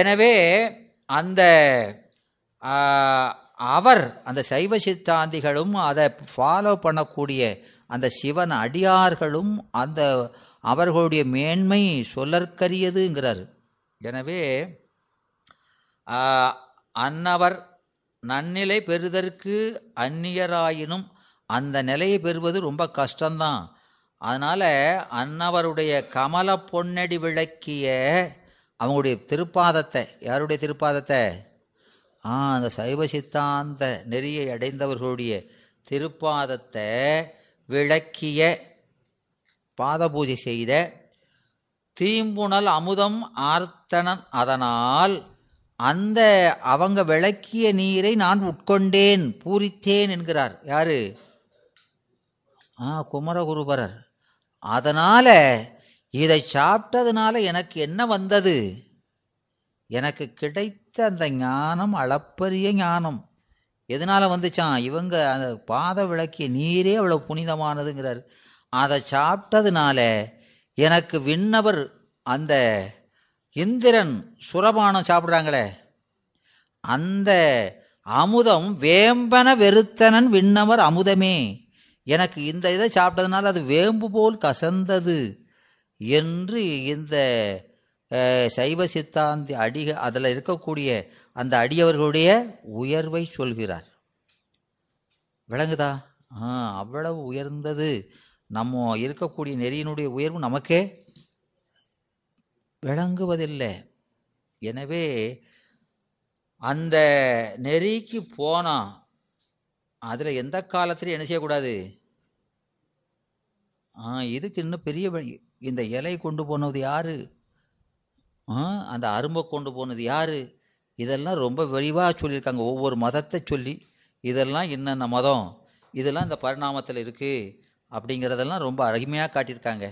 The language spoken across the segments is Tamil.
எனவே அந்த அவர் அந்த சைவ சித்தாந்திகளும் அதை ஃபாலோ பண்ணக்கூடிய அந்த சிவன் அடியார்களும் அந்த அவர்களுடைய மேன்மை சொல்லற்கரியதுங்கிறார். எனவே அன்னவர் நன்னிலை பெறுதற்கு அந்நியராயினும் அந்த நிலையை பெறுவது ரொம்ப கஷ்டம்தான். அதனால் அன்னவருடைய கமல பொன்னடி விளக்கிய அவங்களுடைய திருப்பாதத்தை யாருடைய திருப்பாதத்தை? ஆ அந்த சைவ சித்தாந்த நெறியை அடைந்தவர்களுடைய திருப்பாதத்தை விளக்கிய பாத பூஜை செய்த தீம்புணல் அமுதம் ஆர்த்தனன் அதனால் அந்த அவங்க விளக்கிய நீரை நான் உட்கொண்டேன் பூரித்தேன் என்கிறார். யாரு? ஆ குமரகுருபரர். அதனால் இதை சாப்பிட்டதுனால எனக்கு என்ன வந்தது? எனக்கு கிடைத்த அந்த ஞானம் அளப்பரிய ஞானம். எதனால் வந்துச்சான்? இவங்க அந்த பாத விளக்கிய நீரே அவ்வளோ புனிதமானதுங்கிறார். அதை சாப்பிட்டதுனால எனக்கு விண்ணவர் அந்த இந்திரன் சுரபானம் சாப்பிட்றாங்களே. அந்த அமுதம் வேம்பன வெறுத்தனன் விண்ணவர் அமுதமே. எனக்கு இந்த இதை சாப்பிட்டதுனால அது வேம்பு போல் கசந்தது. என்று இந்த சைவ சித்தாந்தி அடிக அதில் இருக்கக்கூடிய அந்த அடியவர்களுடைய உயர்வை சொல்கிறார். விளங்குதா? ஆ அவ்வளவு உயர்ந்தது. நம்ம இருக்கக்கூடிய நெறியினுடைய உயர்வு நமக்கே விளங்குவதில்லை. எனவே அந்த நெறிக்கு போனால் அதில் எந்த காலத்திலையும் என்ன செய்யக்கூடாது? ஆ எதுக்கு இன்னும் பெரிய வழி? இந்த இலையை கொண்டு போனது யாரு? ஆ அந்த அரும்பை கொண்டு போனது யாரு? இதெல்லாம் ரொம்ப விரிவாக சொல்லியிருக்காங்க. ஒவ்வொரு மதத்தை சொல்லி இதெல்லாம் என்னென்ன மதம்? இதெல்லாம் இந்த பரிணாமத்தில் இருக்குது அப்படிங்கிறதெல்லாம் ரொம்ப அருமையாக காட்டியிருக்காங்க.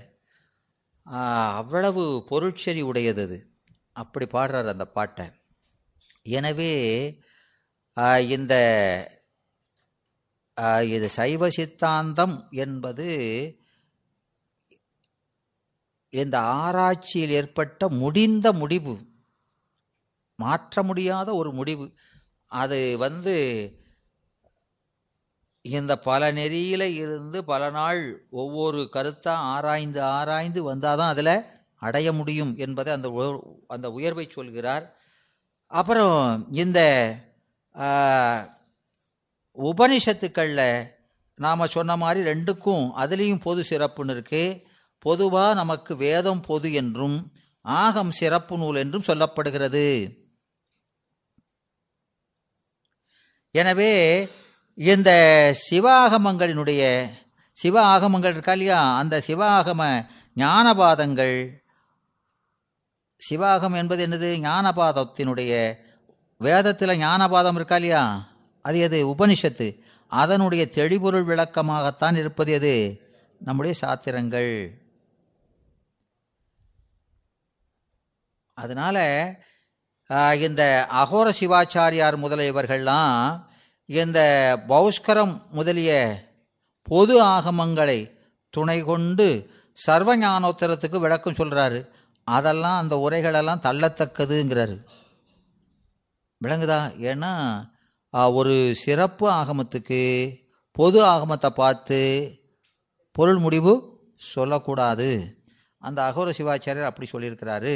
அவ்வளவு பொருட்செறி உடையது அது. அப்படி பாடுறார் அந்த பாட்டை. எனவே இந்த இது சைவ சித்தாந்தம் என்பது இந்த ஆராய்ச்சியில் ஏற்பட்ட முடிந்த முடிவு மாற்ற முடியாத ஒரு முடிவு. அது வந்து இந்த பல நெறியில் இருந்து பல நாள் ஒவ்வொரு கருத்தாக ஆராய்ந்து ஆராய்ந்து வந்தால் தான் அதில் அடைய முடியும் என்பதை அந்த அந்த உயர்வை சொல்கிறார். அப்புறம் இந்த உபனிஷத்துக்களில் நாம் சொன்ன மாதிரி ரெண்டுக்கும் அதுலேயும் பொது சிறப்புன்னு இருக்குது பொதுவாக நமக்கு வேதம் பொது என்றும் ஆகம் சிறப்பு நூல் என்றும் சொல்லப்படுகிறது. எனவே இந்த சிவ ஆகமங்களினுடைய சிவ ஆகமங்கள் இருக்கா இல்லையா? அந்த சிவ ஆகம ஞானபாதங்கள் சிவாகம் என்பது என்னது? ஞானபாதத்தினுடைய வேதத்தில் ஞானபாதம் இருக்கா இல்லையா? அது எது? உபனிஷத்து. அதனுடைய தெளிபொருள் விளக்கமாகத்தான் இருப்பது எது? நம்முடைய சாத்திரங்கள். அதனால் இந்த அகோர சிவாச்சாரியார் முதலியவர்கள்லாம் இந்த பௌஷ்கரம் முதலிய பொது ஆகமங்களை துணை கொண்டு சர்வ ஞானோத்தரத்துக்கு விளக்கம் சொல்கிறாரு அதெல்லாம் அந்த உரைகளெல்லாம் தள்ளத்தக்கதுங்கிறாரு. விளங்குதா? ஏன்னா ஒரு சிறப்பு ஆகமத்துக்கு பொது ஆகமத்தை பார்த்து பொருள் முடிவு சொல்லக்கூடாது. அந்த அகோர சிவாச்சாரியர் அப்படி சொல்லியிருக்கிறாரு.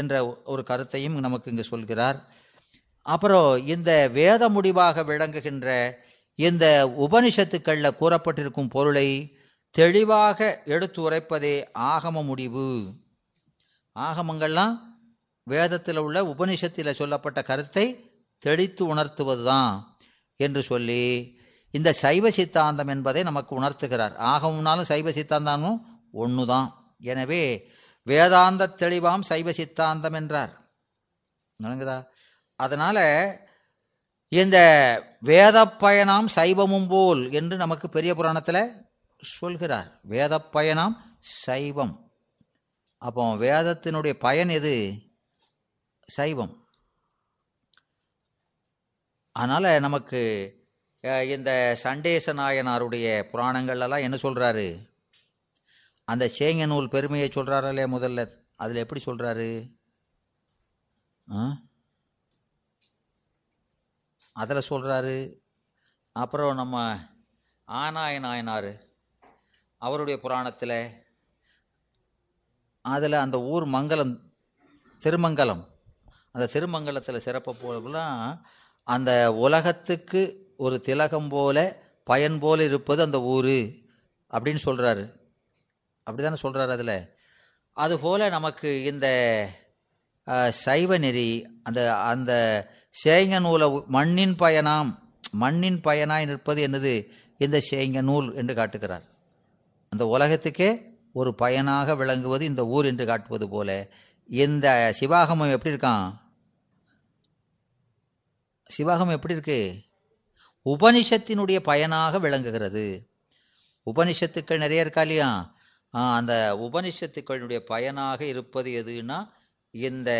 என்ற ஒரு கருத்தையும் நமக்கு இங்கே சொல்கிறார். அப்புறம் இந்த வேத முடிவாக விளங்குகின்ற இந்த உபனிஷத்துக்களில் கூறப்பட்டிருக்கும் பொருளை தெளிவாக எடுத்து உரைப்பதே ஆகம முடிவு. ஆகமங்கள்லாம் வேதத்தில் உள்ள உபனிஷத்தில் சொல்லப்பட்ட கருத்தை தெளித்து உணர்த்துவது தான் என்று சொல்லி இந்த சைவ சித்தாந்தம் என்பதை நமக்கு உணர்த்துகிறார். ஆகமும்னாலும் சைவ சித்தாந்தமும் ஒன்று தான் எனவே வேதாந்த தெளிவாம் சைவ சித்தாந்தம் என்றார். விளங்குதா? அதனால் இந்த வேத பயணம் சைவமும் போல் என்று நமக்கு பெரிய புராணத்தில் சொல்கிறார். வேதப்பயனாம் சைவம். அப்போ வேதத்தினுடைய பயன் எது? சைவம். அதனால் நமக்கு இந்த சண்டேச நாயனாருடைய புராணங்கள்லாம் என்ன சொல்கிறாரு அந்த சேங்க நூல் பெருமையை சொல்கிறாரே முதல்ல? அதில் எப்படி சொல்கிறாரு அதில் சொல்கிறாரு அப்புறம் நம்ம ஆனாய நாயனார் அவருடைய புராணத்தில் அதில் அந்த ஊர் மங்கலம் திருமங்கலம். அந்த திருமங்கலத்தில் சிறப்பு போலாம் அந்த உலகத்துக்கு ஒரு திலகம் போல பயன் போல இருப்பது அந்த ஊர் அப்படின்னு சொல்கிறாரு அப்படி தானே சொல்கிறார் அதில். அதுபோல் நமக்கு இந்த சைவ நெறி அந்த அந்த சேங்க நூலை மண்ணின் பயனாம் மண்ணின் பயனாய் நிற்பது என்னது? இந்த சேங்க நூல் என்று காட்டுகிறார். அந்த உலகத்துக்கே ஒரு பயனாக விளங்குவது இந்த ஊர் என்று காட்டுவது போல. இந்த சிவாகமம் எப்படி இருக்கான் சிவாகமம் எப்படி இருக்கு? உபனிஷத்தினுடைய பயனாக விளங்குகிறது. உபனிஷத்துக்கள் நிறைய இருக்கா இல்லையா? அந்த உபனிஷத்துக்களுடைய பயனாக இருப்பது எதுன்னா இந்த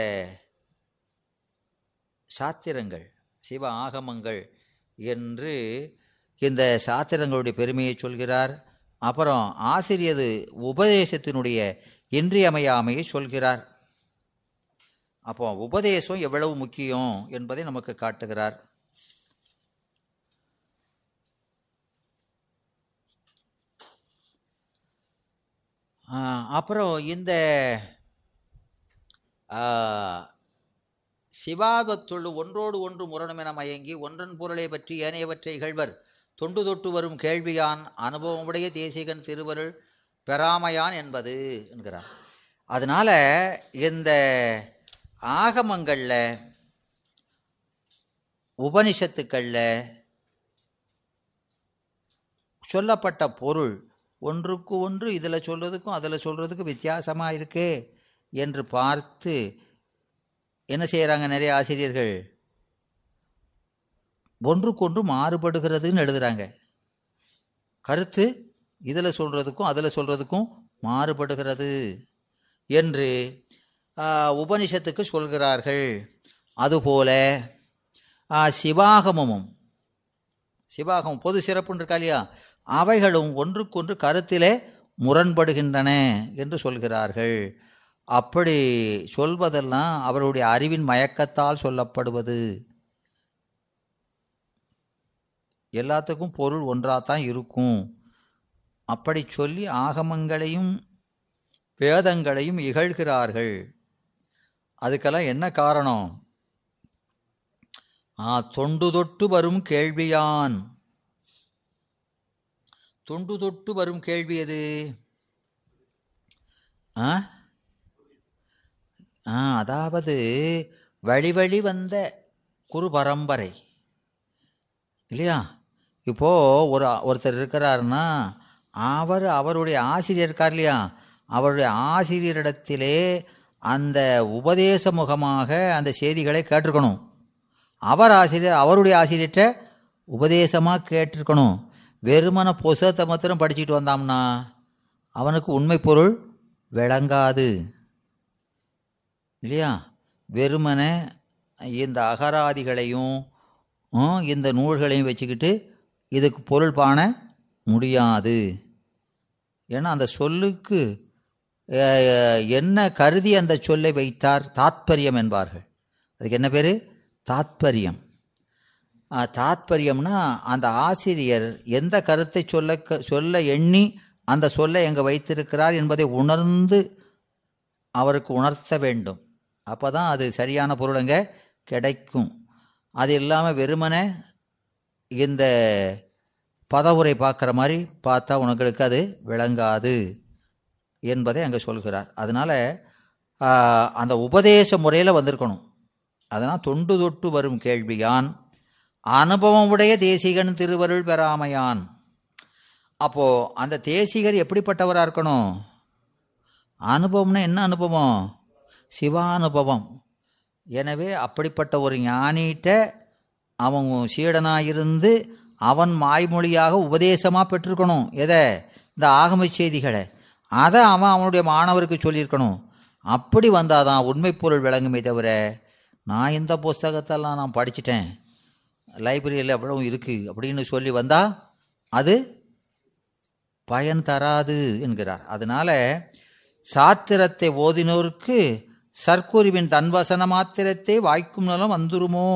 சாத்திரங்கள் சிவ ஆகமங்கள் என்று இந்த சாத்திரங்களுடைய பெருமையை சொல்கிறார். அப்புறம் ஆசிரியது உபதேசத்தினுடைய இன்றியமையாமையை சொல்கிறார். அப்போ உபதேசம் எவ்வளவு முக்கியம் என்பதை நமக்கு காட்டுகிறார். அப்புறம் இந்த சிவாதத்தொழு ஒன்றோடு ஒன்று முரணுமென மயங்கி ஒன்றன் பொருளை பற்றி ஏனையவற்றை இகழ்வர். தொண்டு தொட்டு வரும் கேள்வியான் அனுபவமுடைய தேசிகன் திருவருள் பெறாமையான் என்பது என்கிறார். அதனால் இந்த ஆகமங்களில் உபனிஷத்துக்களில் சொல்லப்பட்ட பொருள் ஒன்றுக்கு ஒன்று இதில் சொல்கிறதுக்கும் அதில் சொல்கிறதுக்கும் வித்தியாசமாக இருக்கே என்று பார்த்து என்ன செய்கிறாங்க நிறைய ஆசிரியர்கள்? ஒன்றுக்கொன்று மாறுபடுகிறதுன்னு எழுதுகிறாங்க கருத்து இதில் சொல்கிறதுக்கும் அதில் சொல்கிறதுக்கும் மாறுபடுகிறது என்று உபனிஷத்துக்கு சொல்கிறார்கள். அதுபோல சிவாகமமும் சிவாகம் பொது சிறப்புன்னு இருக்கா இல்லையா? அவைகளும் ஒன்றுக்கொன்று கருத்திலே முரண்படுகின்றன என்று சொல்கிறார்கள். அப்படி சொல்வதெல்லாம் அவருடைய அறிவின் மயக்கத்தால் சொல்லப்படுவது. எல்லாத்துக்கும் பொருள் ஒன்றாகத்தான் இருக்கும். அப்படி சொல்லி ஆகமங்களையும் வேதங்களையும் இகழ்கிறார்கள். அதுக்கெல்லாம் என்ன காரணம்? ஆ தொண்டு தொட்டு வரும் கேள்வியான். தொண்டு தொட்டு வரும் கேள்வி எது? ஆ? ஆ அதாவது வழி வழி வந்த குரு பரம்பரை. இல்லையா? இப்போது ஒரு ஒருத்தர் இருக்கிறாருன்னா அவர் அவருடைய ஆசிரியர் இருக்கார் இல்லையா? அவருடைய ஆசிரியரிடத்திலே அந்த உபதேச முகமாக அந்த செய்திகளை கேட்டிருக்கணும். அவர் ஆசிரியர் அவருடைய ஆசிரியர்கிட்ட உபதேசமாக கேட்டிருக்கணும். வெறுமன புசத்தை மாத்திரம் படிச்சுட்டு வந்தாம்னா அவனுக்கு உண்மை பொருள் விளங்காது. இல்லையா? வெறுமனே இந்த அகராதிகளையும் இந்த நூல்களையும் வச்சுக்கிட்டு இதுக்கு பொருள் பாண முடியாது. ஏன்னா அந்த சொல்லுக்கு என்ன கருதி அந்த சொல்லை வைத்தார் தாத்பரியம் என்பார்கள். அதுக்கு என்ன பேர்? தாத்பரியம். தாத்பரியம்னா அந்த ஆசிரியர் எந்த கருத்தை சொல்ல க- சொல்ல எண்ணி அந்த சொல்லை எங்கே வைத்திருக்கிறார் என்பதை உணர்ந்து அவருக்கு உணர்த்த வேண்டும். அப்போ தான் அது சரியான பொருள் அங்கே கிடைக்கும். அது இல்லாமல் வெறுமனே இந்த பதவுரை பார்க்குற மாதிரி பார்த்தா உனங்களுக்கு அது விளங்காது என்பதை அங்கே சொல்கிறார். அதனால் அந்த உபதேச முறையில் வந்திருக்கணும். அதனால் தொண்டு தொட்டு வரும் கேள்வியான் அனுபவமுடைய தேசிகன் திருவருள் பெறாமையான். அப்போது அந்த தேசிகர் எப்படிப்பட்டவராக இருக்கணும்? அனுபவம்னா என்ன அனுபவம்? சிவானுபவம். எனவே அப்படிப்பட்ட ஒரு ஞானிகிட்ட அவன் சீடனாக இருந்து அவன் மாய்மொழியாக உபதேசமாக பெற்றிருக்கணும். எதை? இந்த ஆகம செய்திகளை. அதை அவன் அவனுடைய மாணவருக்கு சொல்லியிருக்கணும். அப்படி வந்தால் தான் உண்மை பொருள் விளங்குமே தவிர நான் இந்த புஸ்தகத்தெல்லாம் நான் படிச்சிட்டேன். லைப்ரரியில் எவ்வளவும் இருக்குது அப்படின்னு சொல்லி வந்தால் அது பயன் தராது என்கிறார். அதனால் சாத்திரத்தை ஓதினோருக்கு சர்க்குருவின் தன்வசன மாத்திரத்தை வாய்க்கும் நலம் வந்துருமோ?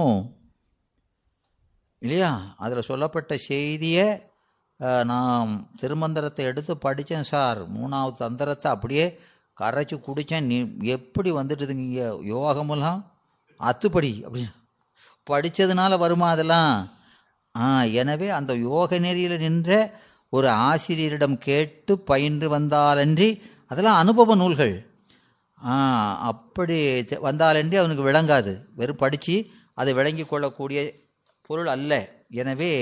இல்லையா? அதில் சொல்லப்பட்ட செய்தியை நான் திருமந்திரத்தை எடுத்து படித்தேன் சார். மூணாவது தந்திரத்தை அப்படியே கரைச்சி குடித்தேன் நீ எப்படி வந்துட்டுதுங்க யோகமெல்லாம் அத்துப்படி அப்படின்னு. படித்ததுனால வருமா அதெல்லாம்? ஆ எனவே அந்த யோக நெறியில் நின்ற ஒரு ஆசிரியரிடம் கேட்டு பயின்று வந்தாலன்றி அதெல்லாம் அனுபவ நூல்கள். ஆ அப்படி வந்தாலன்றி அவனுக்கு விளங்காது. வெறும் படித்து அதை விளங்கி கொள்ளக்கூடிய பொருள் அல்ல. எனவே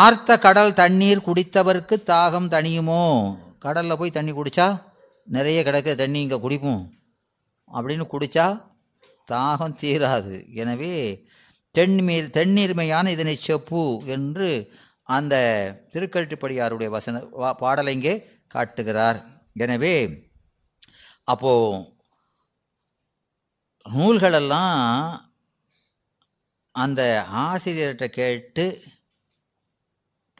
ஆர்த்த கடல் தண்ணீர் குடித்தவர்க்கு தாகம் தணியுமோ? கடலில் போய் தண்ணி குடித்தா நிறைய கிடக்க தண்ணி இங்கே குடிப்போம். அப்படின்னு குடித்தா தாகம் தீராது. எனவே தென்மீர் தென்னீர்மையான இதனை செப்பு என்று அந்த திருக்கல்ட்டுப்படியாருடைய வசன வா- பாடலை இங்கே காட்டுகிறார். எனவே அப்போது நூல்களெல்லாம் அந்த ஆசிரியர்கிட்ட கேட்டு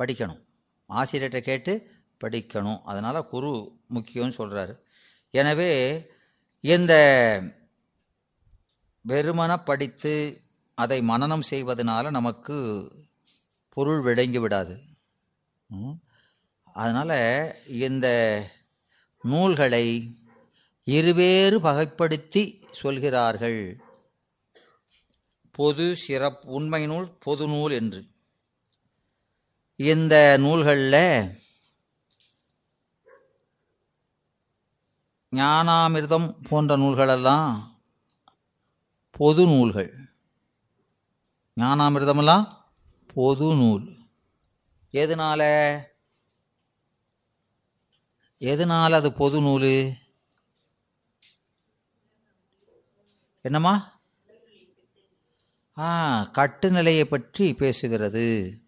படிக்கணும். ஆசிரியர்கிட்ட கேட்டு படிக்கணும். அதனால் குரு முக்கியம்னு சொல்கிறாரு எனவே இந்த வெறுமன படித்து அதை மனனம் செய்வதனால நமக்கு பொருள் விளங்கி விடாது. அதனால் இந்த நூல்களை இருவேறு வகைப்படுத்தி சொல்கிறார்கள். பொது சிறப்பு உண்மை நூல் பொது நூல் என்று. இந்த நூல்களில் ஞானாமிர்தம் போன்ற நூல்களெல்லாம் பொது நூல்கள். ஞானாமிர்தமெல்லாம் பொது நூல். எதனால? எதனால் அது பொது நூல்? என்னம்மா? ஆ கட்டுநிலையை பற்றி பேசுகிறது.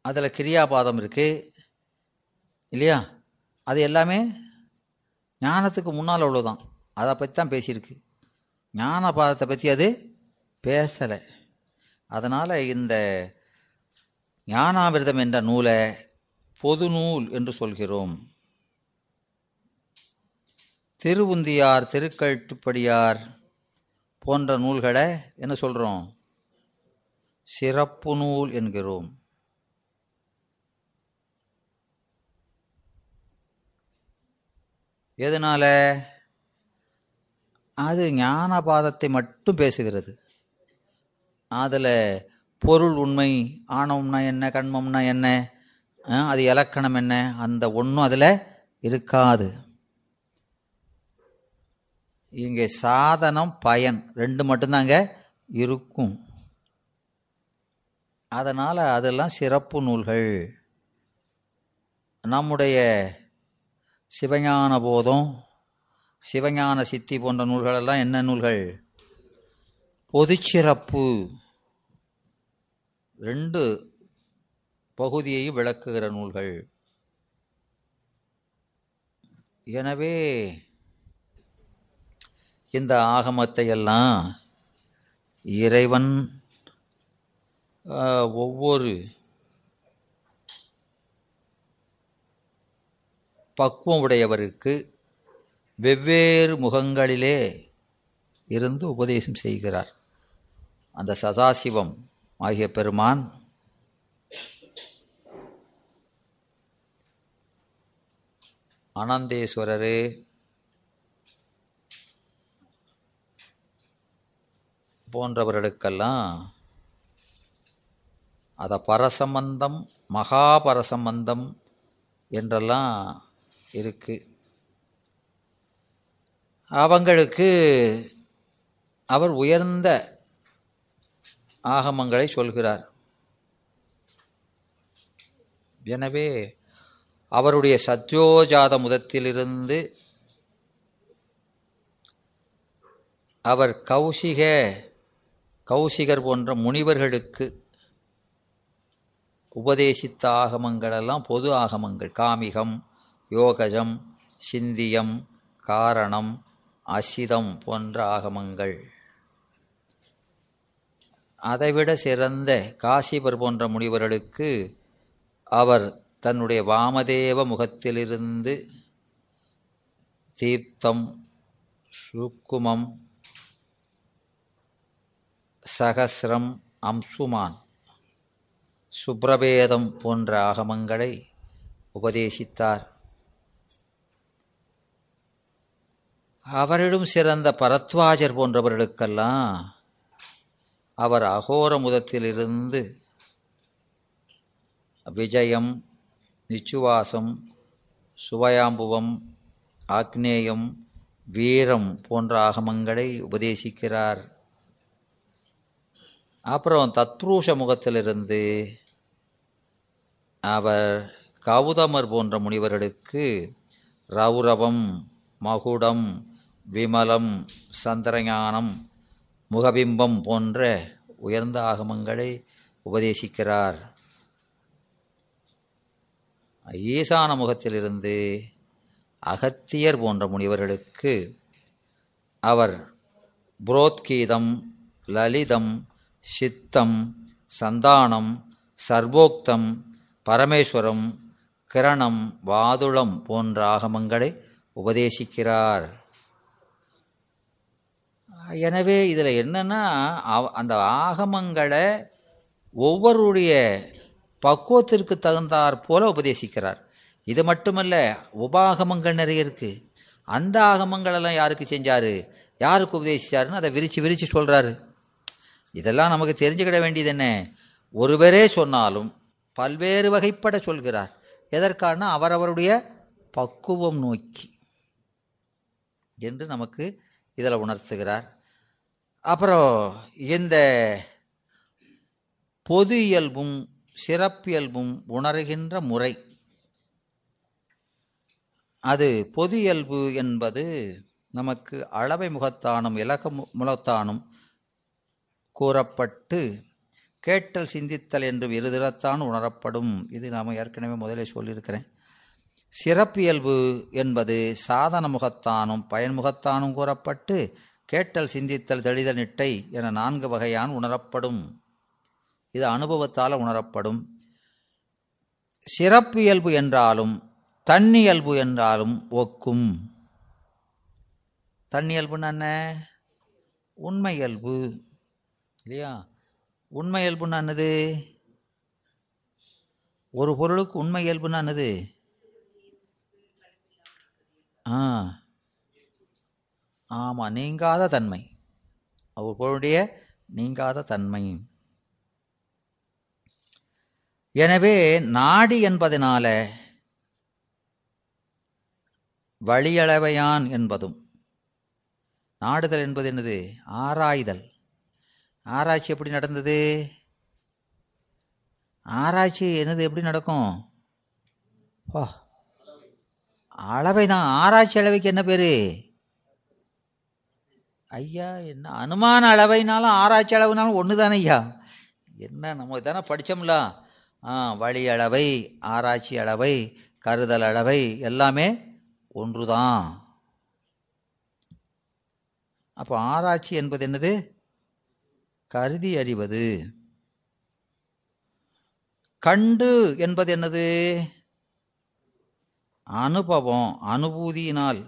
அதில் கிரியாபாதம் இருக்குது இல்லையா? அது எல்லாமே ஞானத்துக்கு முன்னால் அவ்வளோதான் அதை பற்றி தான் பேசியிருக்கு. ஞானபாதத்தை பற்றி அது பேசலை. அதனால் இந்த ஞானாமிர்தம் என்ற நூலை பொது நூல் என்று சொல்கிறோம். திருவுந்தியார் திருக்கழுட்டுப்படியார் போன்ற நூல்களை என்ன சொல்கிறோம் சிறப்பு நூல் என்கிறோம். எதனால்? அது ஞானபாதத்தை மட்டும் பேசுகிறது. அதில் பொருள் உண்மை ஆணவம்னா என்ன கண்மம்னா என்ன அது இலக்கணம் என்ன அந்த ஒன்றும் அதில் இருக்காது. இங்கே சாதனம் பயன் ரெண்டு மட்டும்தாங்க இருக்கும். அதனால் அதெல்லாம் சிறப்பு நூல்கள். நம்முடைய சிவஞான போதம் சிவஞான சித்தி போன்ற நூல்களெல்லாம் என்ன நூல்கள்? பொதுச்சிறப்பு. ரெண்டு பகுதியையும் விளக்குகிற நூல்கள். எனவே இந்த ஆகமத்தை எல்லாம் இறைவன் ஒவ்வொரு பக்குவம் உடையவருக்கு வெவ்வேறு முகங்களிலே இருந்து உபதேசம் செய்கிறார். அந்த சதாசிவம் ஆகிய பெருமான் அனந்தேஸ்வரரே போன்றவர்களுக்கெல்லாம் அதை பரசம்பந்தம் மகாபரசம்பந்தம் என்றெல்லாம் இருக்கு. அவங்களுக்கு அவர் உயர்ந்த ஆகமங்களை சொல்கிறார். எனவே அவருடைய சத்யோஜாத முதத்திலிருந்து அவர் கௌசிக கௌசிகர் போன்ற முனிவர்களுக்கு உபதேசித்த ஆகமங்களெல்லாம் பொது ஆகமங்கள். காமிகம் யோகஜம் சிந்தியம் காரணம் அசிதம் போன்ற ஆகமங்கள். அதைவிட சிறந்த காசிபர் போன்ற முனிவர்களுக்கு அவர் தன்னுடைய வாமதேவ முகத்திலிருந்து தீர்த்தம் சுக்குமம் சகசிரம் அம்சுமான் சுப்ரபேதம் போன்ற ஆகமங்களை உபதேசித்தார். அவரிடம் சிறந்த பரத்வாஜர் போன்றவர்களுக்கெல்லாம் அவர் அகோர முதத்திலிருந்து விஜயம் நிச்சுவாசம் சுவயாம்புவம் ஆக்னேயம் வீரம் போன்ற ஆகமங்களை உபதேசிக்கிறார். அப்புறம் தத்ரூஷ முகத்திலிருந்து அவர் கௌதமர் போன்ற முனிவர்களுக்கு ரௌரவம் மகுடம் விமலம் சந்திரஞானம் முகபிம்பம் போன்ற உயர்ந்த ஆகமங்களை உபதேசிக்கிறார். ஈசான முகத்திலிருந்து அகத்தியர் போன்ற முனிவர்களுக்கு அவர் புரோத்கீதம் லலிதம் சித்தம் சந்தானம் சர்வோக்தம் பரமேஸ்வரம் கிரணம் வாதுளம் போன்ற ஆகமங்களை உபதேசிக்கிறார். எனவே இதில் என்னென்னா அவ- அந்த ஆகமங்களை ஒவ்வொருடைய பக்குவத்திற்கு தகுந்தாற் போல உபதேசிக்கிறார். இது மட்டுமல்ல உபாகமங்கள் நிறைய இருக்குது அந்த ஆகமங்களெல்லாம் யாருக்கு செஞ்சார்? யாருக்கு உபதேசித்தாருன்னு அதை விரித்து விரித்து சொல்கிறாரு இதெல்லாம் நமக்கு தெரிஞ்சுக்கிட வேண்டியது என்ன? ஒருவரே சொன்னாலும் பல்வேறு வகைப்பட சொல்கிறார். எதற்கான அவரவருடைய பக்குவம் நோக்கி. என்று நமக்கு இதில் உணர்த்துகிறார். அப்புறம் இந்த பொது இயல்பும் சிறப்பியல்பும் உணர்கின்ற முறை. அது பொது இயல்பு என்பது நமக்கு அளவை முகத்தானும் இலக முகத்தானும் கூறப்பட்டு கேட்டல் சிந்தித்தல் என்று இருதிறத்தான் உணரப்படும். இது நாம் ஏற்கனவே முதலே சொல்லியிருக்கிறேன். சிறப்பியல்பு என்பது சாதன முகத்தானும் பயன்முகத்தானும் கூறப்பட்டு கேட்டல் சிந்தித்தல் தெளிதல் நிட்டை என நான்கு வகையான் உணரப்படும். இது அனுபவத்தால் உணரப்படும். சிறப்பியல்பு என்றாலும் தன்னியல்பு என்றாலும் ஒக்கும். தன்னியல்புன்னு என்ன? உண்மையல்பு. இல்லையா? உண்மையல்புன்னு என்னது? ஒரு பொருளுக்கு உண்மையல்புன்னு என்னது? ஆ. ஆமாம் நீங்காத தன்மை. அவர்களுடைய நீங்காத தன்மை. எனவே நாடி என்பதனால வழியளவையான் என்பதும். நாடுதல் என்பது என்னது? ஆராய்தல். ஆராய்ச்சி எப்படி நடந்தது? ஆராய்ச்சி என்னது? எப்படி நடக்கும்? ஓ அளவை தான் ஆராய்ச்சி அளவைக்கு என்ன பேர்? ஐயா என்ன அனுமான அளவைனாலும் ஆராய்ச்சி அளவுனாலும் ஒன்று தானே ஐயா? என்ன நம்ம தானே படித்தோம்ல ஆ வழி அளவை ஆராய்ச்சி அளவை கருதல் அளவை எல்லாமே ஒன்று தான் அப்போ ஆராய்ச்சி என்பது என்னது? கருதி அறிவது. கண்டு என்பது என்னது? அனுபவம் அனுபூதியினால்.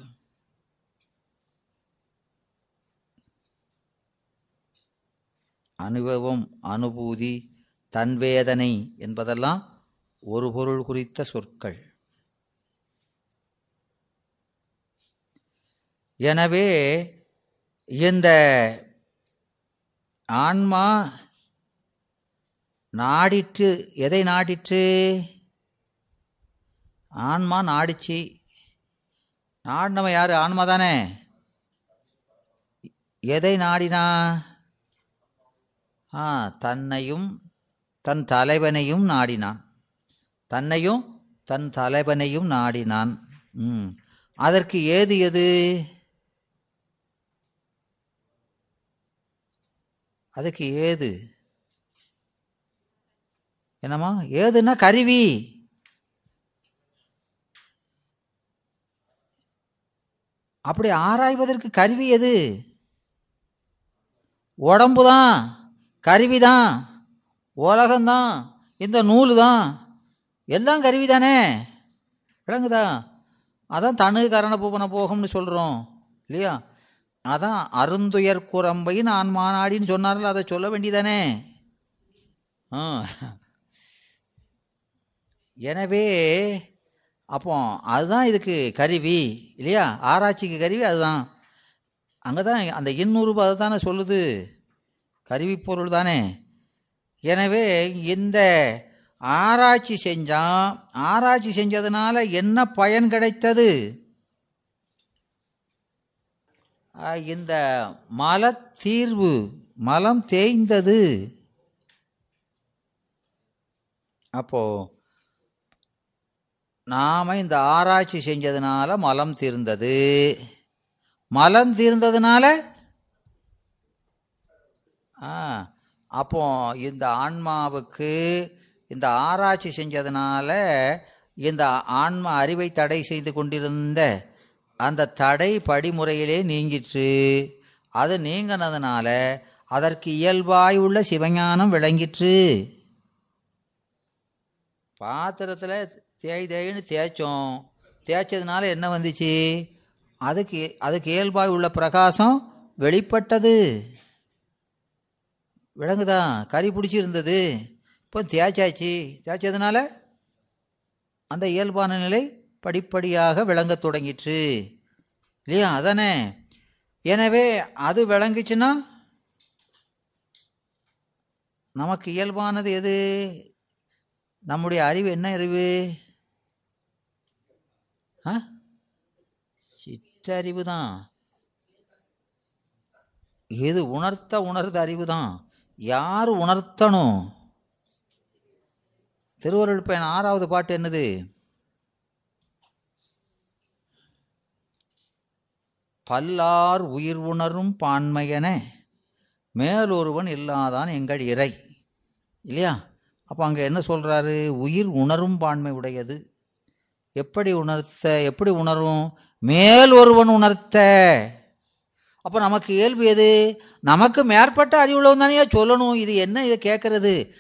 அனுபவம் அனுபூதி தன்வேதனை என்பதெல்லாம் ஒரு பொருள் குறித்த சொற்கள். எனவே இந்த ஆன்மா நாடிற்று எதை நாடிற்று? ஆன்மா நாடிச்சு. நாடினவன் யார்? ஆன்மா தானே. எதை நாடினா? ஆ தன்னையும் தன் தலைவனையும் நாடினான். தன்னையும் தன் தலைவனையும் நாடினான். ம். அதற்கு ஏது எது? அதுக்கு ஏது? என்னம்மா? ஏதுன்னா கருவி. அப்படி ஆராய்வதற்கு கருவி எது? உடம்பு தான் கருவி தான் உலகம்தான் இந்த நூல் தான் எல்லாம் கருவி தானே விளங்குதா? அதான் தனு கரண பூபன போகம்னு சொல்கிறோம் இல்லையா? அதான் அருந்துயர் குரம்பை நான் மாநாடின்னு சொன்னார்ல அதை சொல்ல வேண்டியதானே? ஆ. எனவே அப்போ அதுதான் இதுக்கு கருவி இல்லையா? ஆராய்ச்சிக்கு கருவி அதுதான். அங்கே தான் அந்த இன்னூறு அதை தானே சொல்லுது. கருவி பொருள் தானே. எனவே இந்த ஆராய்ச்சி செஞ்சான் ஆராய்ச்சி செஞ்சதுனால என்ன பயன் கிடைத்தது? இந்த இந்த மலத்தீர்வு மலம் தேய்ந்தது. அப்போது நாம் இந்த ஆராய்ச்சி செஞ்சதுனால மலம் தீர்ந்தது. மலம் தீர்ந்ததுனால? ஆ அப்போ இந்த ஆன்மாவுக்கு இந்த ஆராய்ச்சி செஞ்சதுனால இந்த ஆன்மா அறிவை தடை செய்து கொண்டிருந்த அந்த தடை படிமுறையிலே நீங்கிற்று. அது நீங்கினதுனால அதற்கு இயல்பாய் உள்ள சிவஞானம் விளங்கிற்று. பாத்திரத்தில் தேய் தேயின்னு தேய்ச்சோம். தேய்ச்சதுனால என்ன வந்துச்சு? அதுக்கு அதுக்கு இயல்பாய் உள்ள பிரகாசம் வெளிப்பட்டது. விளங்குதா கறி பிடிச்சிருந்தது. இப்போ தேய்ச்சாச்சு. தேய்ச்சதுனால அந்த இயல்பான நிலை படிப்படியாக விளங்க தொடங்கிற்று. இல்லையா? அதானே? எனவே அது விளங்குச்சுன்னா நமக்கு இயல்பானது எது? நம்முடைய அறிவு என்ன அறிவு? ஆ? சிற்றறிவு தான் இது உணர்த்த உணர்ந்த அறிவு தான் யார் உணர்த்தணும்? திருவருள் பயன் ஆறாவது பாட்டு என்னது? பல்லார் உயிர் உணரும் பான்மையன மேலொருவன் இல்லாதான் எங்கள் இறை. இல்லையா? அப்போ அங்கே என்ன சொல்கிறாரு உயிர் உணரும் பான்மை உடையது. எப்படி உணர்த்த எப்படி உணரும்? மேல் ஒருவன் உணர்த்த. அப்போ நமக்கு இயல்பு எது? நமக்கு மேற்பட்ட அறிவுள்ளவன் தானே சொல்லணும். இது என்ன? இதை கேட்குறது.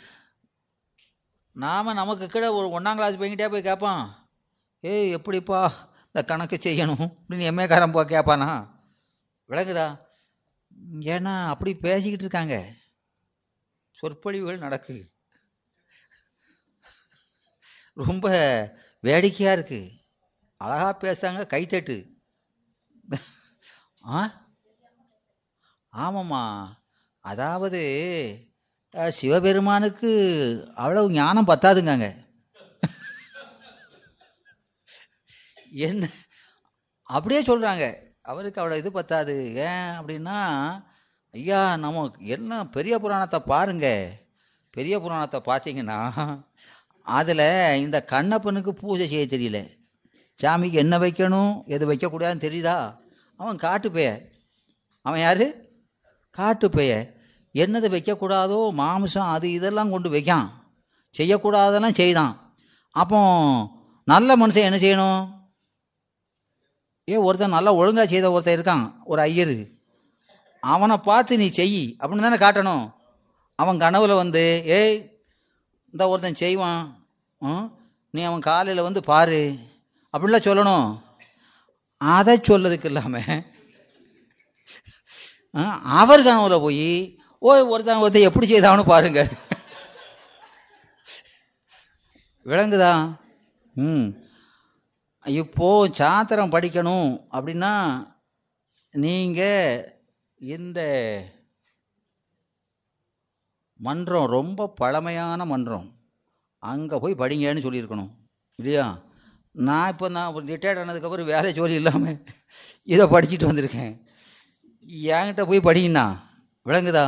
நாம் நமக்கு கீழே ஒரு ஒன்றாம் கிளாஸ் பையன்கிட்டே போய் கேட்பான். ஏய் எப்படிப்பா இந்த கணக்கு செய்யணும்? அப்படின்னு எம்ஏக்காரன் போ கேட்பானா? விளங்குதா? ஏன்னா அப்படி பேசிக்கிட்டு இருக்காங்க. சொற்பொழிவுகள் நடக்கு. ரொம்ப வேடிக்கையாக இருக்குது அழகாக பேசுகிறாங்க கைத்தட்டு ஆ? ஆமாம்மா. அதாவது சிவபெருமானுக்கு அவ்வளவு ஞானம் பத்தாதுங்க என்ன? அப்படியே சொல்கிறாங்க அவருக்கு அவ்வளோ இது பத்தாது. ஏன் அப்படின்னா ஐயா நம்ம என்ன பெரிய புராணத்தை பாருங்க. பெரிய புராணத்தை பார்த்தீங்கன்னா அதில் இந்த கண்ணப்பனுக்கு பூஜை செய்ய தெரியல. சாமிக்கு என்ன வைக்கணும் எது வைக்கக்கூடாதுன்னு தெரியுதா? அவன் காட்டு பெய அவன் யார்? காட்டு பெய என்னது வைக்கக்கூடாதோ மாமிசம் அது இதெல்லாம் கொண்டு வைக்கான். செய்யக்கூடாதெல்லாம் செய்தான். அப்போ நல்ல மனுஷன் என்ன செய்யணும்? ஏ ஒருத்தன் நல்லா ஒழுங்காக செய்த ஒருத்தன் இருக்கான் ஒரு ஐயர். அவனை பார்த்து நீ செய் அப்படின்னு தானே காட்டணும். அவன் கனவில் வந்து ஏய் இந்த ஒருத்தன் செய்வான். ம், நீ அவன் காலையில் வந்து பாரு. அப்படிலாம் சொல்லணும். அதை சொல்லதுக்கு இல்லாமல் அவர் கனவுல போய் ஓய் ஒருத்தன் ஒருத்தன் எப்படி செய்தான்னு பாருங்க. விளங்குதா? ம். இப்போது சாத்திரம் படிக்கணும் அப்படின்னா நீங்கள் இந்த மன்றம் ரொம்ப பழமையான மன்றம். அங்கே போய் படிங்கன்னு சொல்லியிருக்கணும். இல்லையா? நான் இப்போ நான் ரிட்டையர்ட் ஆனதுக்கப்புறம் வேலை ஜோலி இல்லாமல் இதை படிச்சுட்டு வந்திருக்கேன். என்கிட்ட போய் படிங்கண்ணா விளங்குதா?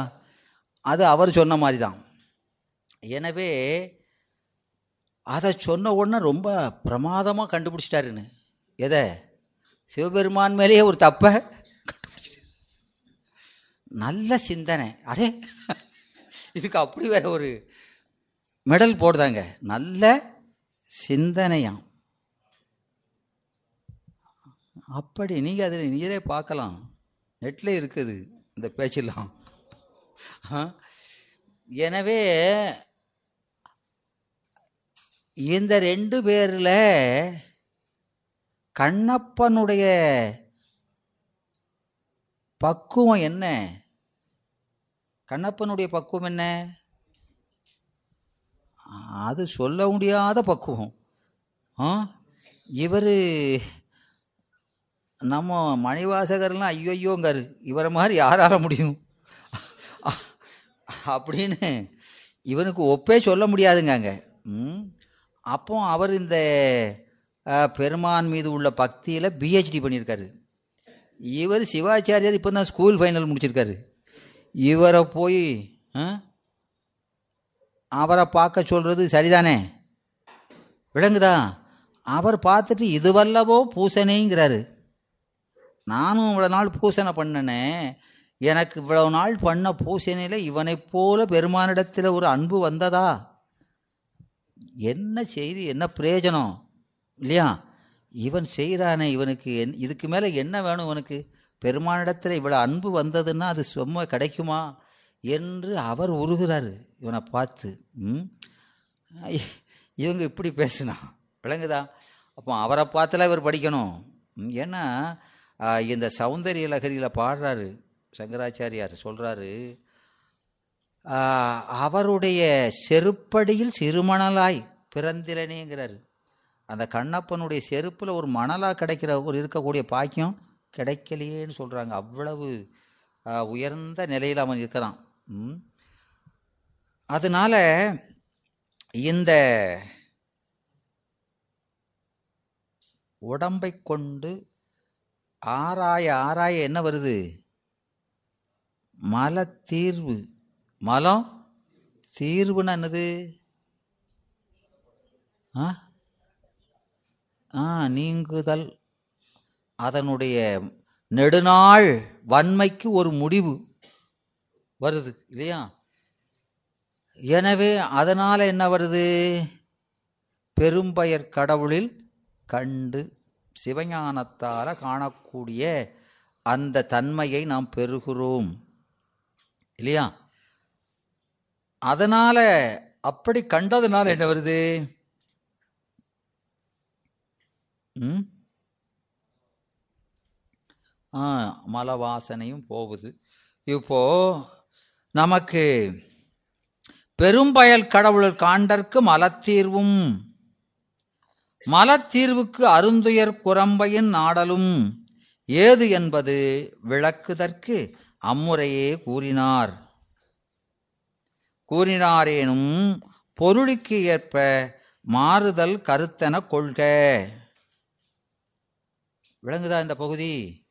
அது அவர் சொன்ன மாதிரி தான் எனவே அதை சொன்ன உடனே ரொம்ப பிரமாதமாக கண்டுபிடிச்சிட்டாருன்னு. எதை? சிவபெருமான் மேலேயே ஒரு தப்பை கண்டுபிடிச்சிட்டு நல்ல சிந்தனை. அடே இதுக்கு அப்படி வேற ஒரு மெடல் போடுதாங்க நல்ல சிந்தனையாம். அப்படி நீங்கள் அதில் நீரே பார்க்கலாம். நெட்டில் இருக்குது இந்த பேச்செல்லாம். ஆ? எனவே இந்த ரெண்டு பேரில் கண்ணப்பனுடைய பக்குவம் என்ன? கண்ணப்பனுடைய பக்குவம் என்ன? அது சொல்ல முடியாத பக்குவம். ஆ? இவர் நம்ம மணிவாசகர்லாம் ஐயோ ஐயோங்காரு இவரை மாதிரி யாரால முடியும்? அப்படின்னு இவனுக்கு ஒப்பே சொல்ல முடியாதுங்க ம்? அப்போ அவர் இந்த பெருமான் மீது உள்ள பக்தியில் பிஹெச்டி பண்ணியிருக்காரு. இவர் சிவாச்சாரியார் இப்போ தான் ஸ்கூல் ஃபைனல் முடிச்சிருக்காரு. இவரை போய் அவரை பார்க்க சொல்கிறது சரிதானே? விளங்குதா? அவர் பார்த்துட்டு இதுவல்லவோ பூசணைங்கிறாரு. நானும் இவ்வளோ நாள் பூசனை பண்ணனே. எனக்கு இவ்வளவு நாள் பண்ண பூசணையில் இவனைப் போல பெருமானிடத்தில் ஒரு அன்பு வந்ததா? என்ன செய்தி என்ன பிரயோஜனம்? இல்லையா? இவன் செய்கிறானே இவனுக்கு என் இதுக்கு மேலே என்ன வேணும் இவனுக்கு? பெருமானிடத்தில் இவ்வளோ அன்பு வந்ததுன்னா அது சும்மா கிடைக்குமா என்று அவர் உருகிறாரு. இவனை பார்த்து ம் இவங்க இப்படி பேசினா விளங்குதா? அப்போ அவரை பார்த்துலாம் இவர் படிக்கணும். ஏன்னா இந்த சௌந்தரிய லகரியில் பாடுறாரு சங்கராச்சாரியார் சொல்கிறாரு அவருடைய செருப்படியில் சிறுமணலாய் பிறந்திலனேங்கிறாரு. அந்த கண்ணப்பனுடைய செருப்பில் ஒரு மணலாக கிடைக்கிற ஒரு இருக்கக்கூடிய பாக்கியம் கிடைக்கலையேன்னு சொல்கிறாங்க அவ்வளவு உயர்ந்த நிலையில் அவன் இருக்கிறான். ம். அதனால இந்த உடம்பை கொண்டு ஆராய ஆராய என்ன வருது? மல தீர்வு மலம்? தீர்வுன்னா என்னது? ஆ? ஆ நீங்குதல். அதனுடைய நெடுநாள் வன்மைக்கு ஒரு முடிவு வருது இல்லையா? எனவே அதனால் என்ன வருது? பெரும்பெயர் கடவுளில் கண்டு சிவஞானத்தால் காணக்கூடிய அந்த தன்மையை நாம் பெறுகிறோம் இல்லையா? அதனால் அப்படி கண்டதுனால என்ன வருது? ம்? மல வாசனையும் போகுது. இப்போ நமக்கு பெரும்பயல் கடவுளர் காண்டற்கு மலத்தீர்வும் மலத்தீர்வுக்கு அருந்துயர் குரம்பையின் நாடலும் ஏது என்பது விளக்குதற்கு அம்முறையே கூறினார். கூறினாரேனும் பொருளுக்கு ஏற்ப மாறுதல் கருத்தென கொள்க. விளங்குதா இந்த பகுதி?